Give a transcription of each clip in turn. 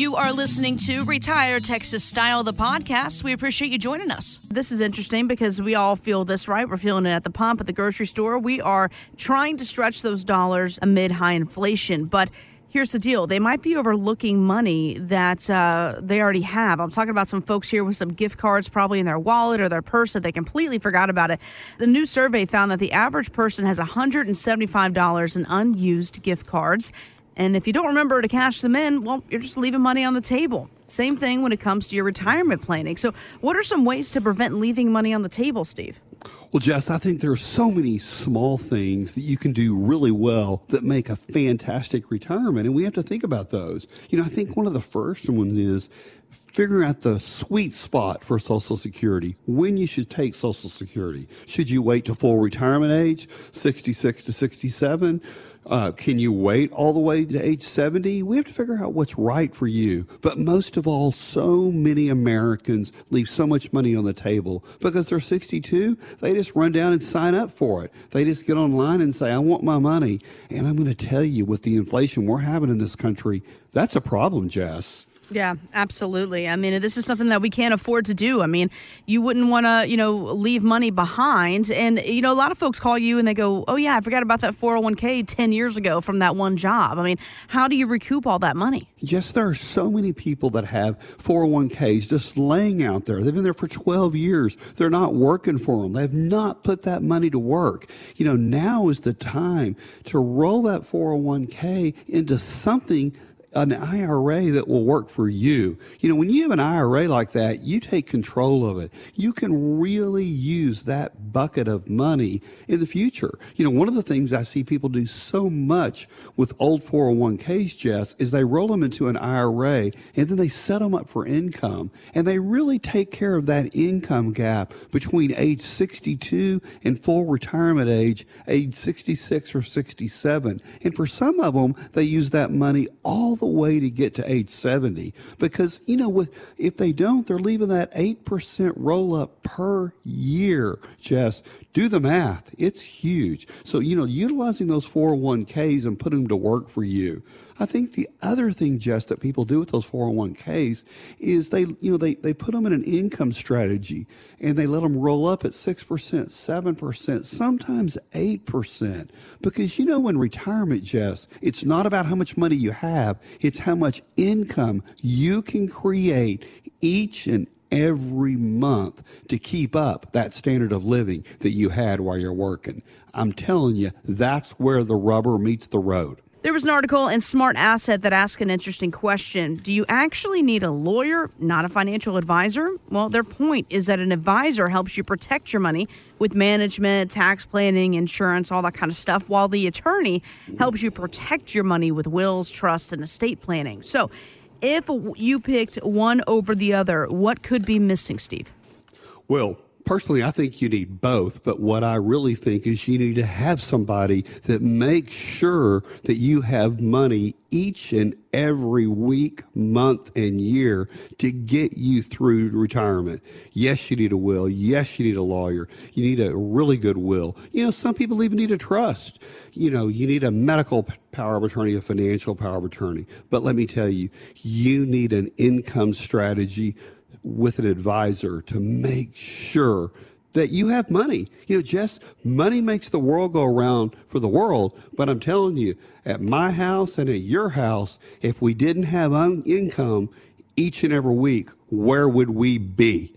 You are listening to Retire Texas Style, the podcast. We appreciate you joining us. This is interesting because we all feel this, right? We're feeling it at the pump, at the grocery store. We are trying to stretch those dollars amid high inflation, but here's the deal they might be overlooking money that uh, they already have i'm talking about some folks here with some gift cards probably in their wallet or their purse that they completely forgot about it the new survey found that the average person has $175 in unused gift cards and if you don't remember to cash them in well you're just leaving money on the table. Same thing when it comes to your retirement planning. So what are some ways to prevent leaving money on the table steve? Well, Jess, I think there are so many small things that you can do really well that make a fantastic retirement, and we have to think about those. You know, I think one of the first ones is figuring out the sweet spot for Social Security, when you should take Social Security. Should you wait to full retirement age, 66 to 67? Uh, can you wait all the way to age 70? We have to figure out what's right for you. But most of all, so many Americans leave so much money on the table because they're 62. They just run down and sign up for it. They just get online and say, I want my money. And I'm going to tell you, with the inflation we're having in this country, that's a problem, Jess. Yeah, absolutely. I mean, this is something that we can't afford to do. I mean, you wouldn't want to, you know, leave money behind. And, you know, a lot of folks call you and they go, oh, yeah, I forgot about that 401k 10 years ago from that one job. I mean, how do you recoup all that money? Yes, there are so many people that have 401ks just laying out there. They've been there for 12 years. They're not working for them. They have not put that money to work. You know, now is the time to roll that 401k into something an IRA that will work for you. You know, when you have an IRA like that, you take control of it. You can really use that bucket of money in the future. You know, one of the things I see people do so much with old 401ks, Jess, is they roll them into an IRA and then they set them up for income and they really take care of that income gap between age 62 and full retirement age, age 66 or 67. And for some of them, they use that money all the way to get to age 70 because, you know, with, if they don't, they're leaving that 8% roll up per year. Just do the math. It's huge. So, you know, utilizing those 401ks and putting them to work for you. I think the other thing, Jess, that people do with those 401ks is they, you know, they, they put them in an income strategy and they let them roll up at 6%, 7%, sometimes 8%. Because, you know, in retirement, Jess, it's not about how much money you have. It's how much income you can create each and every month to keep up that standard of living that you had while you're working. I'm telling you, that's where the rubber meets the road. There was an article in Smart Asset that asked an interesting question. Do you actually need a lawyer, not a financial advisor? Well, their point is that an advisor helps you protect your money with management, tax planning, insurance, all that kind of stuff, while the attorney helps you protect your money with wills, trust, and estate planning. So, if you picked one over the other, what could be missing, Steve? Well, personally, I think you need both. But what I really think is you need to have somebody that makes sure that you have money each and every week, month, and year to get you through retirement. Yes, you need a will. Yes, you need a lawyer. You need a really good will. You know, some people even need a trust. You know, you need a medical power of attorney, a financial power of attorney. But let me tell you, you need an income strategy with an advisor to make sure that you have money. You know, Jess, money makes the world go around for the world. But I'm telling you, at my house and at your house, if we didn't have un- income each and every week, where would we be?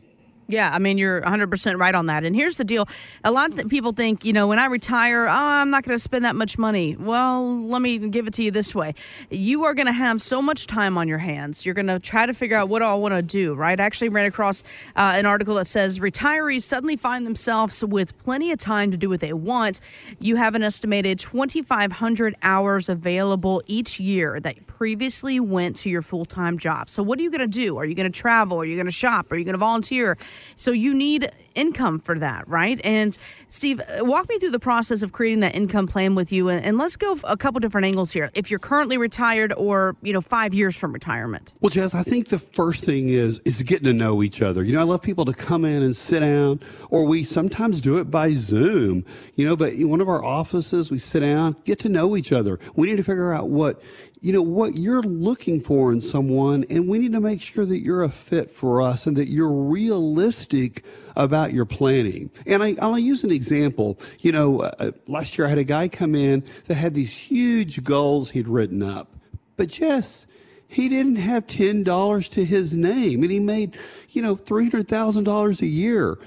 Yeah, I mean, you're 100% right on that. And here's the deal a lot of people think, you know, when I retire, oh, I'm not going to spend that much money. Well, let me give it to you this way you are going to have so much time on your hands. You're going to try to figure out what do I want to do, right? I actually ran across uh, an article that says retirees suddenly find themselves with plenty of time to do what they want. You have an estimated 2,500 hours available each year that previously went to your full time job. So, what are you going to do? Are you going to travel? Are you going to shop? Are you going to volunteer? So you need income for that, right? And Steve, uh, walk me through the process of creating that income plan with you, and, let's go a couple different angles here. If you're currently retired, or you know, five years from retirement. Well, Jess, I think the first thing is is getting to know each other. You know, I love people to come in and sit down, or we sometimes do it by Zoom. You know, but in one of our offices, we sit down, get to know each other. We need to figure out what you know, what you're looking for in someone, and we need to make sure that you're a fit for us and that you're realistic about your planning. And I, I'll use an example. You know, uh, last year I had a guy come in that had these huge goals he'd written up, but Jess, he didn't have $10 to his name and he made, you know, $300,000 a year.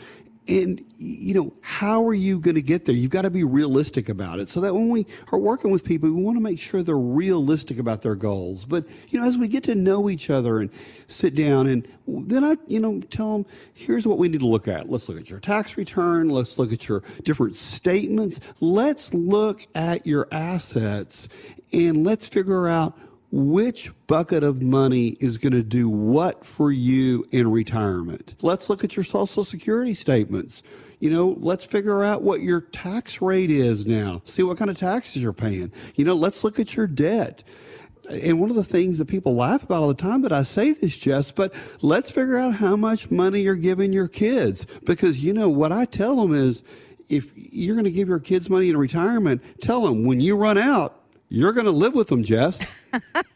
And, you know, how are you going to get there? You've got to be realistic about it so that when we are working with people, we want to make sure they're realistic about their goals. But, you know, as we get to know each other and sit down and then I, you know, tell them, here's what we need to look at. Let's look at your tax return. Let's look at your different statements. Let's look at your assets and let's figure out which bucket of money is going to do what for you in retirement. Let's look at your social security statements. You know, let's figure out what your tax rate is now. See what kind of taxes you're paying. You know, let's look at your debt. And one of the things that people laugh about all the time that I say this, Jess, but let's figure out how much money you're giving your kids. Because, you know, what I tell them is if you're going to give your kids money in retirement, tell them when you run out, you're going to live with them, Jess.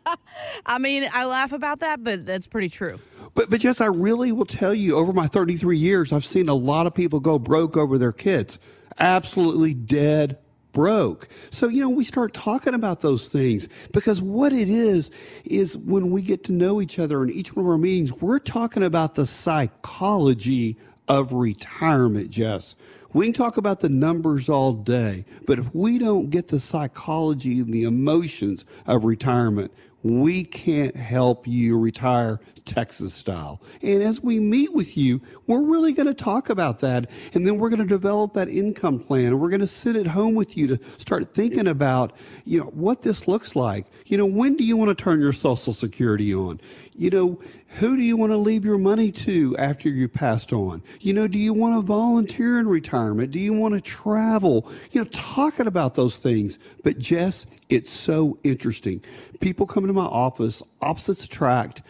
I mean, I laugh about that, but that's pretty true. But, but Jess, I really will tell you, over my 33 years, I've seen a lot of people go broke over their kids. Absolutely dead broke. So, you know, we start talking about those things because what it is, is when we get to know each other in each one of our meetings, we're talking about the psychology of retirement, Jess. We can talk about the numbers all day, but if we don't get the psychology and the emotions of retirement, we can't help you retire Texas style. And as we meet with you, we're really going to talk about that. And then we're going to develop that income plan. And we're going to sit at home with you to start thinking about, you know, what this looks like. You know, when do you want to turn your social security on? You know, who do you want to leave your money to after you passed on? You know, do you want to volunteer in retirement? Do you want to travel? You know, talking about those things. But Jess, it's so interesting. People come my office, opposites attract.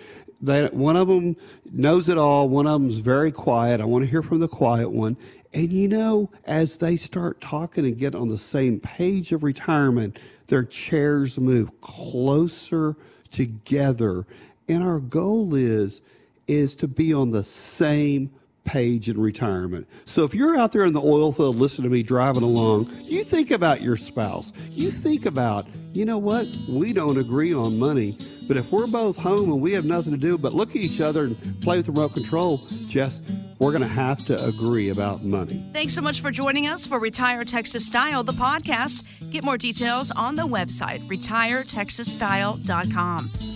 They, one of them knows it all. One of them's very quiet. I want to hear from the quiet one. And you know, as they start talking and get on the same page of retirement, their chairs move closer together. And our goal is, is to be on the same page in retirement. So if you're out there in the oil field listening to me driving along, you think about your spouse. You think about, you know what? We don't agree on money. But if we're both home and we have nothing to do but look at each other and play with the remote control, Jess, we're going to have to agree about money. Thanks so much for joining us for Retire Texas Style, the podcast. Get more details on the website, retiretexasstyle.com.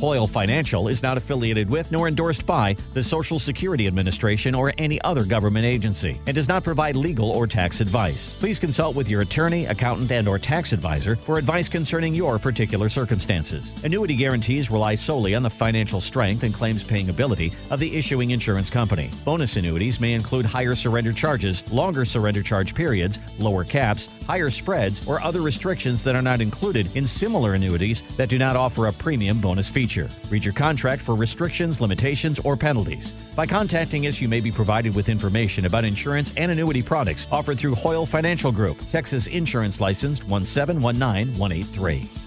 Hoyle Financial is not affiliated with nor endorsed by the Social Security Administration or any other government agency and does not provide legal or tax advice. Please consult with your attorney, accountant, and or tax advisor for advice concerning your particular circumstances. Annuity guarantees rely solely on the financial strength and claims paying ability of the issuing insurance company. Bonus annuities may include higher surrender charges, longer surrender charge periods, lower caps, higher spreads, or other restrictions that are not included in similar annuities that do not offer a premium bonus feature feature. Read your contract for restrictions, limitations, or penalties. By contacting us, you may be provided with information about insurance and annuity products offered through Hoyle Financial Group, Texas Insurance Licensed 1719183.